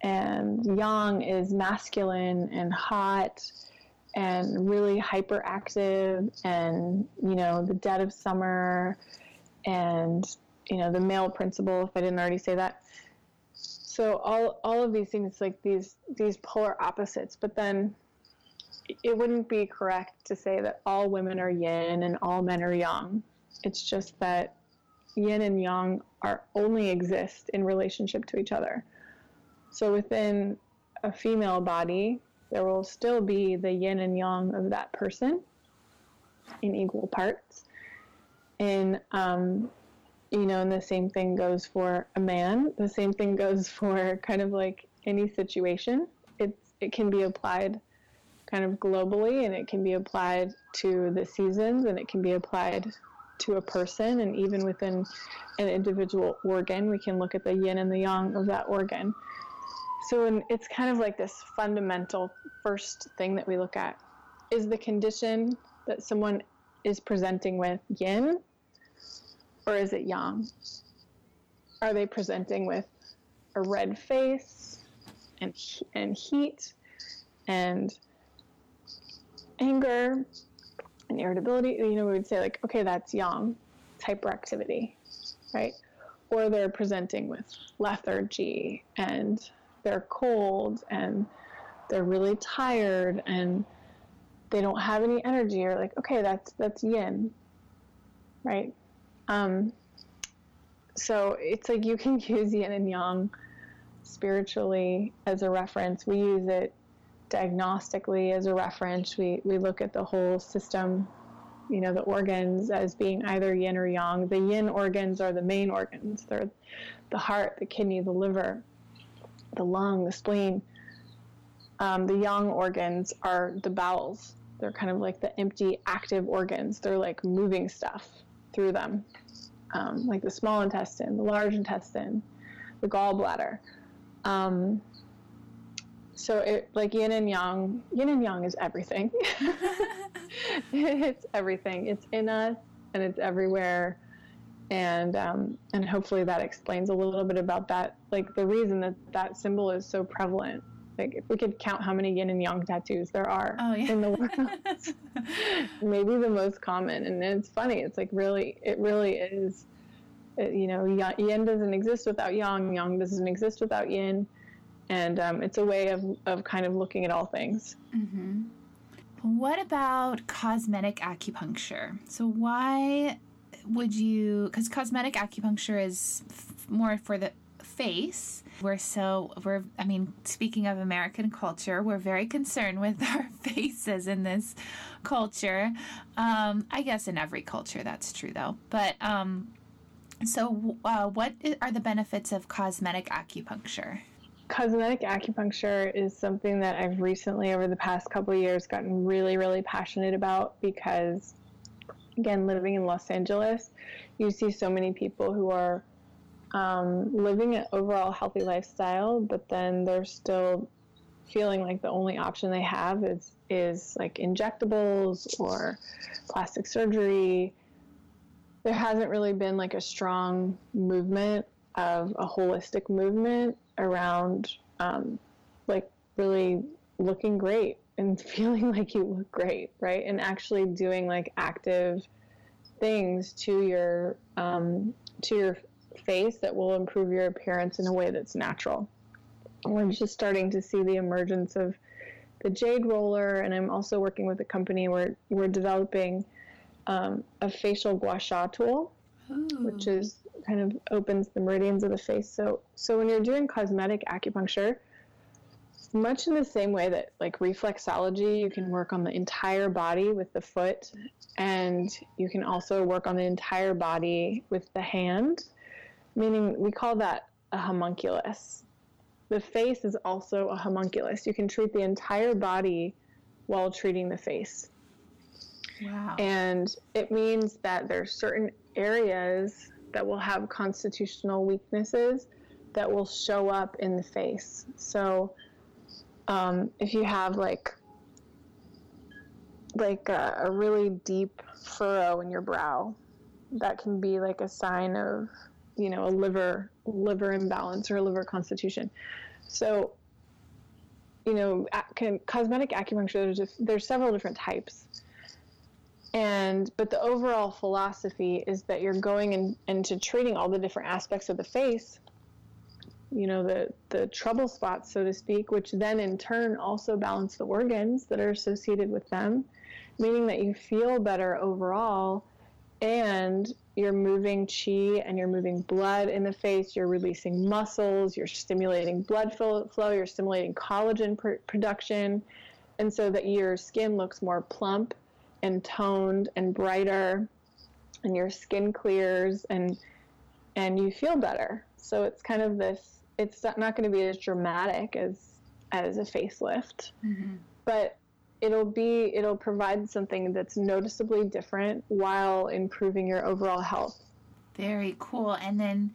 And yang is masculine and hot and really hyperactive and you know the dead of summer and you know the male principle if i didn't already say that. So all all of these things like these these polar opposites but then it wouldn't be correct to say that all women are yin and all men are yang. It's just that yin and yang are only exist in relationship to each other. So within a female body there will still be the yin and yang of that person in equal parts. And, um, you know, and the same thing goes for a man. The same thing goes for kind of like any situation. It's, it can be applied kind of globally and it can be applied to the seasons and it can be applied to a person and even within an individual organ we can look at the yin and the yang of that organ so it's kind of like this fundamental first thing that we look at is the condition that someone is presenting with yin or is it yang? Are they presenting with a red face and and heat and anger and irritability? You know, we would say like, okay, that's yang, hyperactivity, right? or they're presenting with lethargy and they're cold and they're really tired and they don't have any energy or like okay that's that's yin right? Um, so it's like you can use yin and yang spiritually as a reference. We use it diagnostically as a reference. We we look at the whole system you know the organs as being either yin or yang. The yin organs are the main organs. They're the heart the kidney the liver the lung the spleen um, the yang organs are the bowels. They're kind of like the empty active organs. They're like moving stuff through them um, like the small intestine the large intestine the gallbladder. Um, so it like yin and yang yin and yang is everything. It's everything. It's in us and it's everywhere and um, and hopefully that explains a little bit about that like the reason that that symbol is so prevalent like if we could count how many yin and yang tattoos there are oh, yeah. in the world maybe the most common and it's funny it's like really it really is it, you know yin doesn't exist without yang yang doesn't exist without yin and um, it's a way of, of kind of looking at all things. Mm-hmm. What about cosmetic acupuncture? So, why would you? Because cosmetic acupuncture is f- more for the face. We're so, we're, I mean, speaking of American culture, we're very concerned with our faces in this culture. Um, I guess in every culture that's true though. But, um, so, uh, what are the benefits of cosmetic acupuncture? cosmetic acupuncture is something that I've recently, over the past couple years, gotten really, really passionate about because, again, living in Los Angeles, you see so many people who are um, living an overall healthy lifestyle, but then they're still feeling like the only option they have is is like injectables or plastic surgery. There hasn't really been like a strong movement of a holistic movement around um, like really looking great and feeling like you look great, right? And actually doing like active things to your um, to your face that will improve your appearance in a way that's natural. We're just starting to see the emergence of the jade roller, and I'm also working with a company where we're developing um, a facial gua sha tool, Ooh. which is kind of opens the meridians of the face. So, so when you're doing cosmetic acupuncture, much in the same way that like reflexology, you can work on the entire body with the foot, and you can also work on the entire body with the hand, meaning we call that a homunculus. The face is also a homunculus. You can treat the entire body while treating the face. Wow. And it means that there's certain areas that will have constitutional weaknesses that will show up in the face. So, um, if you have like like a, a, really deep furrow in your brow, that can be like a sign of you know a liver liver imbalance or liver constitution. So, you know, ac- cosmetic acupuncture there's just, there's several different types and but the overall philosophy is that you're going in, into treating all the different aspects of the face you know the the trouble spots so to speak which then in turn also balance the organs that are associated with them meaning that you feel better overall and you're moving chi and you're moving blood in the face you're releasing muscles you're stimulating blood flow, you're stimulating collagen pr- production. And so that your skin looks more plump and toned and brighter and your skin clears and and you feel better. So it's kind of this it's not going to be as dramatic as as a facelift mm-hmm. but it'll be it'll provide something that's noticeably different while improving your overall health very cool and then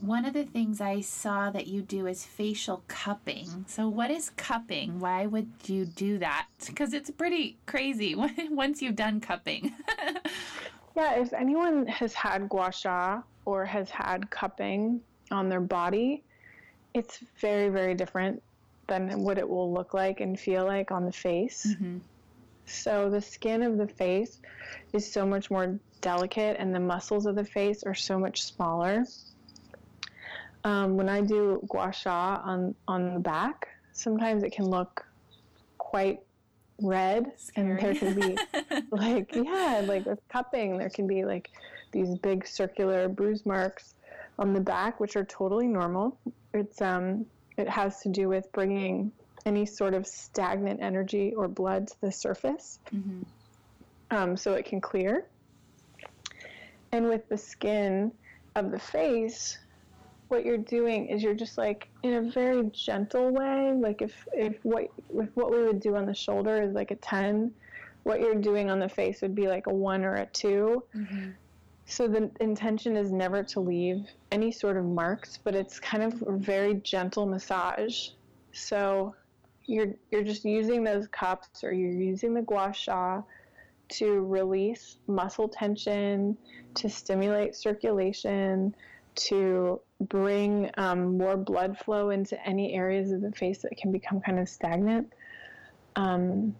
one of the things I saw that you do is facial cupping. So, what is cupping? Why would you do that? Because it's pretty crazy once you've done cupping. yeah, if anyone has had gua sha or has had cupping on their body, it's very, very different than what it will look like and feel like on the face. Mm-hmm. So, the skin of the face is so much more delicate, and the muscles of the face are so much smaller um, when I do gua sha on on the back, sometimes it can look quite red, Scary. and there can be like yeah, like with cupping, there can be like these big circular bruise marks on the back, which are totally normal. It's um, it has to do with bringing any sort of stagnant energy or blood to the surface, mm-hmm. um, so it can clear. And with the skin of the face, what you're doing is you're just like in a very gentle way like if if what with what we would do on the shoulder is like a 10 what you're doing on the face would be like a 1 or a 2 mm-hmm. So the intention is never to leave any sort of marks but it's kind of a very gentle massage so you're you're just using those cups or you're using the gua sha to release muscle tension to stimulate circulation to bring um, more blood flow into any areas of the face that can become kind of stagnant. Um,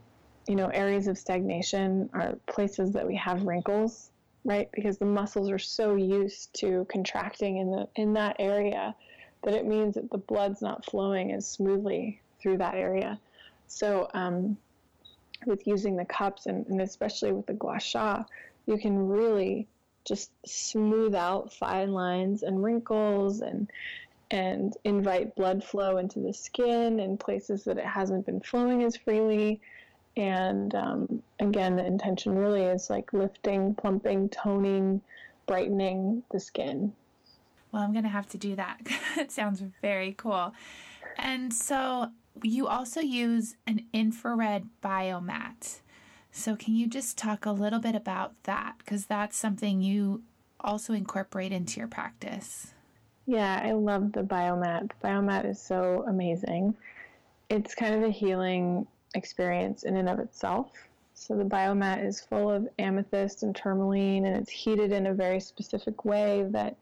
you know, areas of stagnation are places that we have wrinkles, right? Because the muscles are so used to contracting in the in that area that it means that the blood's not flowing as smoothly through that area. So, um, with using the cups and, and especially with the gua sha, you can really just smooth out fine lines and wrinkles and and invite blood flow into the skin in places that it hasn't been flowing as freely. And um, again, the intention really is like lifting, plumping, toning, brightening the skin. Well, I'm going to have to do that. it sounds very cool. And so you also use an infrared biomat. So, can you just talk a little bit about that? Because that's something you also incorporate into your practice. Yeah, I love the biomat. The biomat is so amazing. It's kind of a healing experience in and of itself. So, the biomat is full of amethyst and tourmaline, and it's heated in a very specific way that,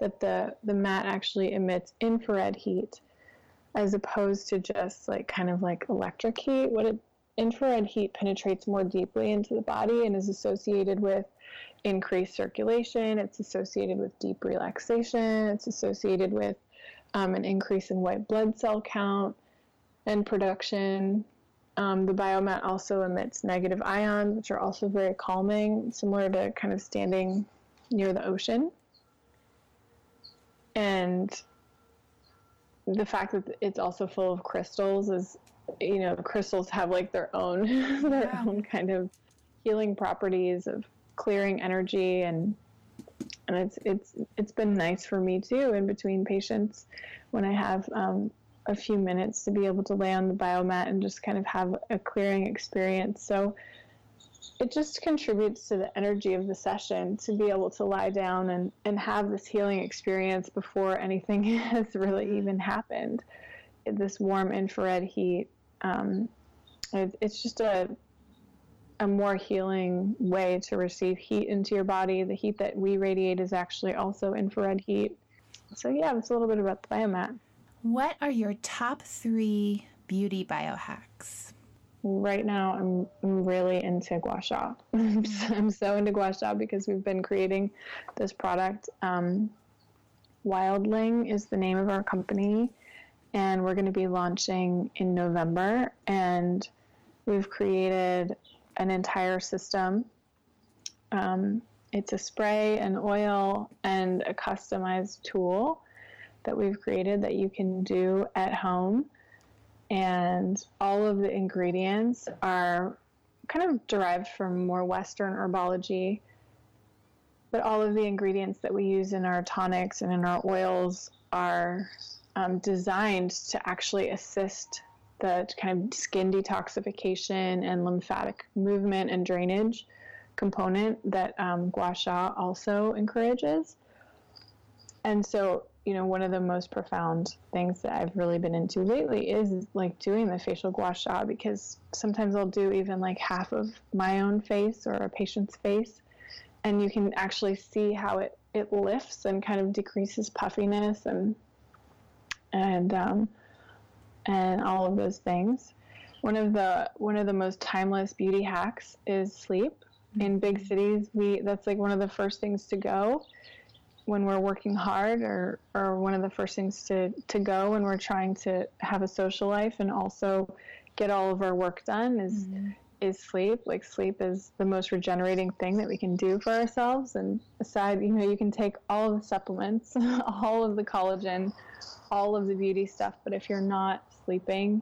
that the, the mat actually emits infrared heat as opposed to just like kind of like electric heat. What it infrared heat penetrates more deeply into the body and is associated with increased circulation. It's associated with deep relaxation. It's associated with um, an increase in white blood cell count and production. Um, the biomat also emits negative ions, which are also very calming, similar to kind of standing near the ocean. And the fact that it's also full of crystals is you know crystals have like their own their yeah. own kind of healing properties of clearing energy and and it's it's it's been nice for me too in between patients when I have um, a few minutes to be able to lay on the biomat and just kind of have a clearing experience. So it just contributes to the energy of the session to be able to lie down and, and have this healing experience before anything has really even happened. This warm infrared heat um, it, it's just a a more healing way to receive heat into your body. The heat that we radiate is actually also infrared heat. So yeah, it's a little bit about the biomat. What are your top three beauty biohacks? Right now, I'm, I'm really into gua sha. I'm so into gua sha because we've been creating this product. Um, Wildling is the name of our company and we're going to be launching in November. And we've created an entire system. Um, it's a spray, an oil, and a customized tool that we've created that you can do at home. And all of the ingredients are kind of derived from more Western herbology. But all of the ingredients that we use in our tonics and in our oils are um, designed to actually assist the kind of skin detoxification and lymphatic movement and drainage component that um, gua sha also encourages. And so, you know, one of the most profound things that I've really been into lately is like doing the facial gua sha because sometimes I'll do even like half of my own face or a patient's face, and you can actually see how it it lifts and kind of decreases puffiness and and um, and all of those things. One of the one of the most timeless beauty hacks is sleep. In big cities, we that's like one of the first things to go. When we're working hard or or one of the first things to to go when we're trying to have a social life and also get all of our work done is mm-hmm. is sleep. Like sleep is the most regenerating thing that we can do for ourselves. And aside you know you can take all of the supplements all of the collagen all of the beauty stuff but if you're not sleeping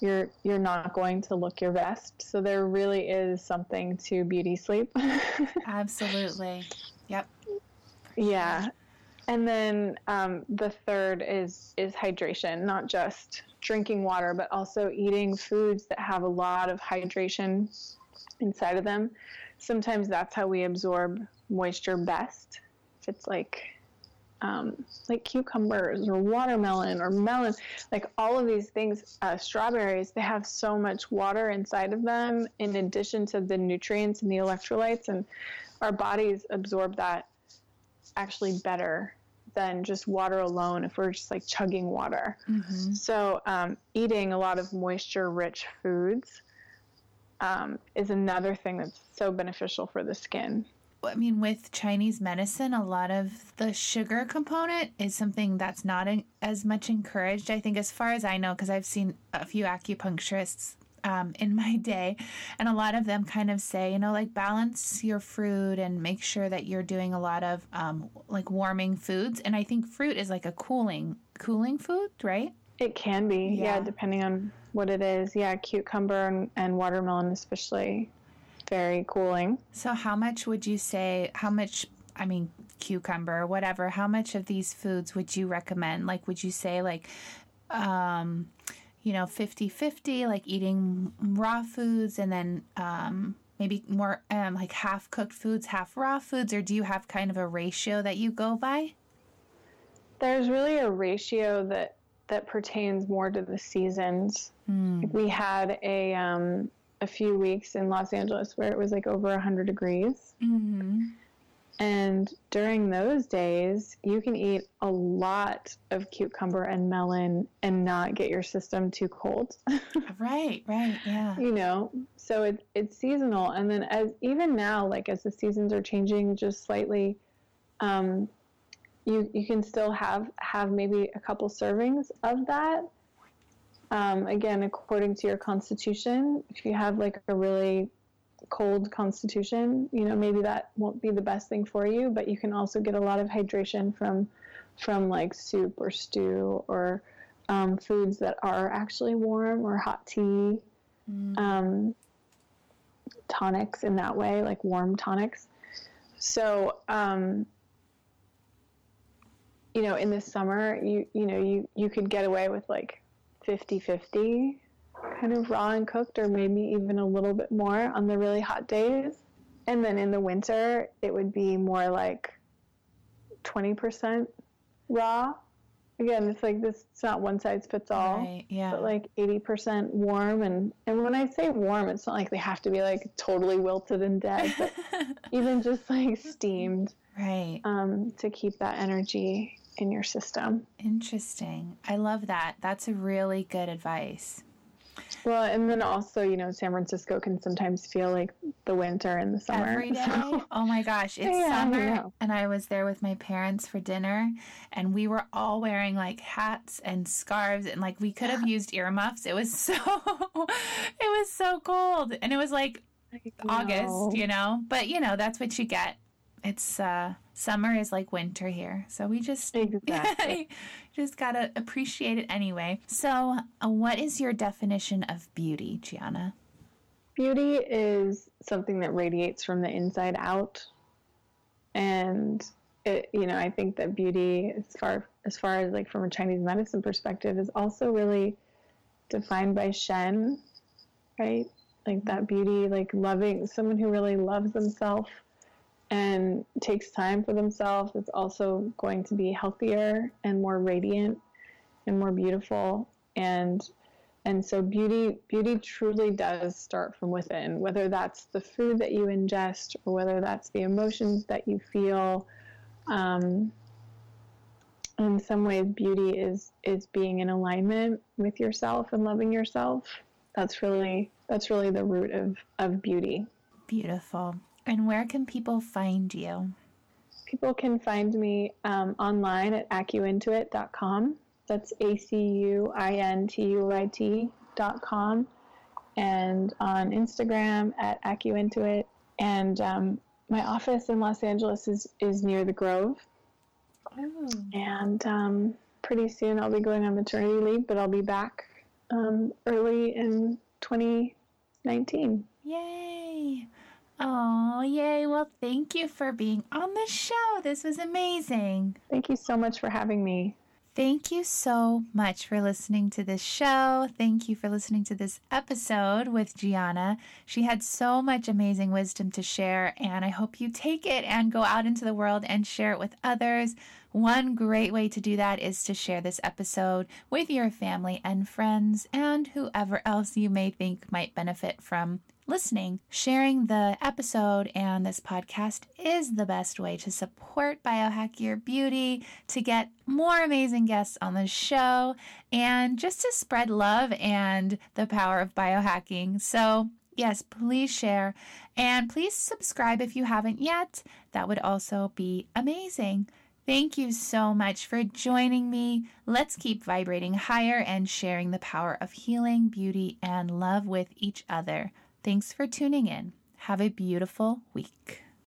you're you're not going to look your best. So there really is something to beauty sleep. Absolutely. Yep yeah. And then um, the third is is hydration, not just drinking water, but also eating foods that have a lot of hydration inside of them. Sometimes that's how we absorb moisture best. If it's like um, like cucumbers or watermelon or melon, like all of these things, uh, strawberries, they have so much water inside of them in addition to the nutrients and the electrolytes, and our bodies absorb that actually better than just water alone if we're just like chugging water. Mm-hmm. So, um, eating a lot of moisture rich foods um, is another thing that's so beneficial for the skin. I mean, with Chinese medicine, a lot of the sugar component is something that's not as much encouraged, I think, as far as I know, because I've seen a few acupuncturists um, in my day. And a lot of them kind of say, you know, like balance your fruit and make sure that you're doing a lot of um, like warming foods. And I think fruit is like a cooling, cooling food, right? It can be, yeah, yeah depending on what it is. Yeah, cucumber and, and watermelon, especially, very cooling. So, how much would you say, how much, I mean, cucumber, whatever, how much of these foods would you recommend? Like, would you say, like, um, you know 50 50 like eating raw foods and then um, maybe more um, like half cooked foods half raw foods or do you have kind of a ratio that you go by there's really a ratio that that pertains more to the seasons mm. we had a um, a few weeks in los angeles where it was like over 100 degrees mm-hmm. And during those days, you can eat a lot of cucumber and melon and not get your system too cold. right, right, yeah. You know, so it, it's seasonal. And then as even now, like as the seasons are changing just slightly, um, you you can still have have maybe a couple servings of that. Um, again, according to your constitution, if you have like a really cold constitution, you know, maybe that won't be the best thing for you, but you can also get a lot of hydration from from like soup or stew or um, foods that are actually warm or hot tea, mm. um, tonics in that way, like warm tonics. So, um, you know, in the summer, you you know, you you could get away with like 50-50 kind of raw and cooked, or maybe even a little bit more on the really hot days. And then in the winter, it would be more like 20% raw. Again, it's like this, it's not one size fits all. Right, yeah. But like 80% warm. And, and when I say warm, it's not like they have to be like totally wilted and dead, but even just like steamed. Right. Um, to keep that energy in your system. Interesting. I love that. That's a really good advice. Well, and then also, you know, San Francisco can sometimes feel like the winter and the summer. Every day. So. Oh my gosh, it's yeah, summer, I and I was there with my parents for dinner, and we were all wearing like hats and scarves, and like we could have used earmuffs. It was so, it was so cold, and it was like August, you know. But you know, that's what you get. It's uh summer is like winter here. So we just exactly. just got to appreciate it anyway. So, uh, what is your definition of beauty, Gianna? Beauty is something that radiates from the inside out. And it, you know, I think that beauty as far as far as like from a Chinese medicine perspective is also really defined by Shen, right? Like that beauty, like loving someone who really loves themselves and takes time for themselves. It's also going to be healthier and more radiant and more beautiful. And and so beauty beauty truly does start from within whether that's the food that you ingest or whether that's the emotions that you feel. Um, in some ways beauty is is being in alignment with yourself and loving yourself. That's really that's really the root of of beauty. Beautiful and where can people find you? people can find me um, online at acuintuit.com. That's A C U I N T U I T.com. And on Instagram at acuintuit. And um, my office in Los Angeles is, is near the Grove. Oh. And um, pretty soon I'll be going on maternity leave, but I'll be back um, early in 2019. Yay! Oh, yay. Well, thank you for being on the show. This was amazing. Thank you so much for having me. Thank you so much for listening to this show. Thank you for listening to this episode with Gianna. She had so much amazing wisdom to share, and I hope you take it and go out into the world and share it with others. One great way to do that is to share this episode with your family and friends and whoever else you may think might benefit from listening. Sharing the episode and this podcast is the best way to support Biohack Your Beauty, to get more amazing guests on the show, and just to spread love and the power of biohacking. So, yes, please share and please subscribe if you haven't yet. That would also be amazing. Thank you so much for joining me. Let's keep vibrating higher and sharing the power of healing, beauty, and love with each other. Thanks for tuning in. Have a beautiful week.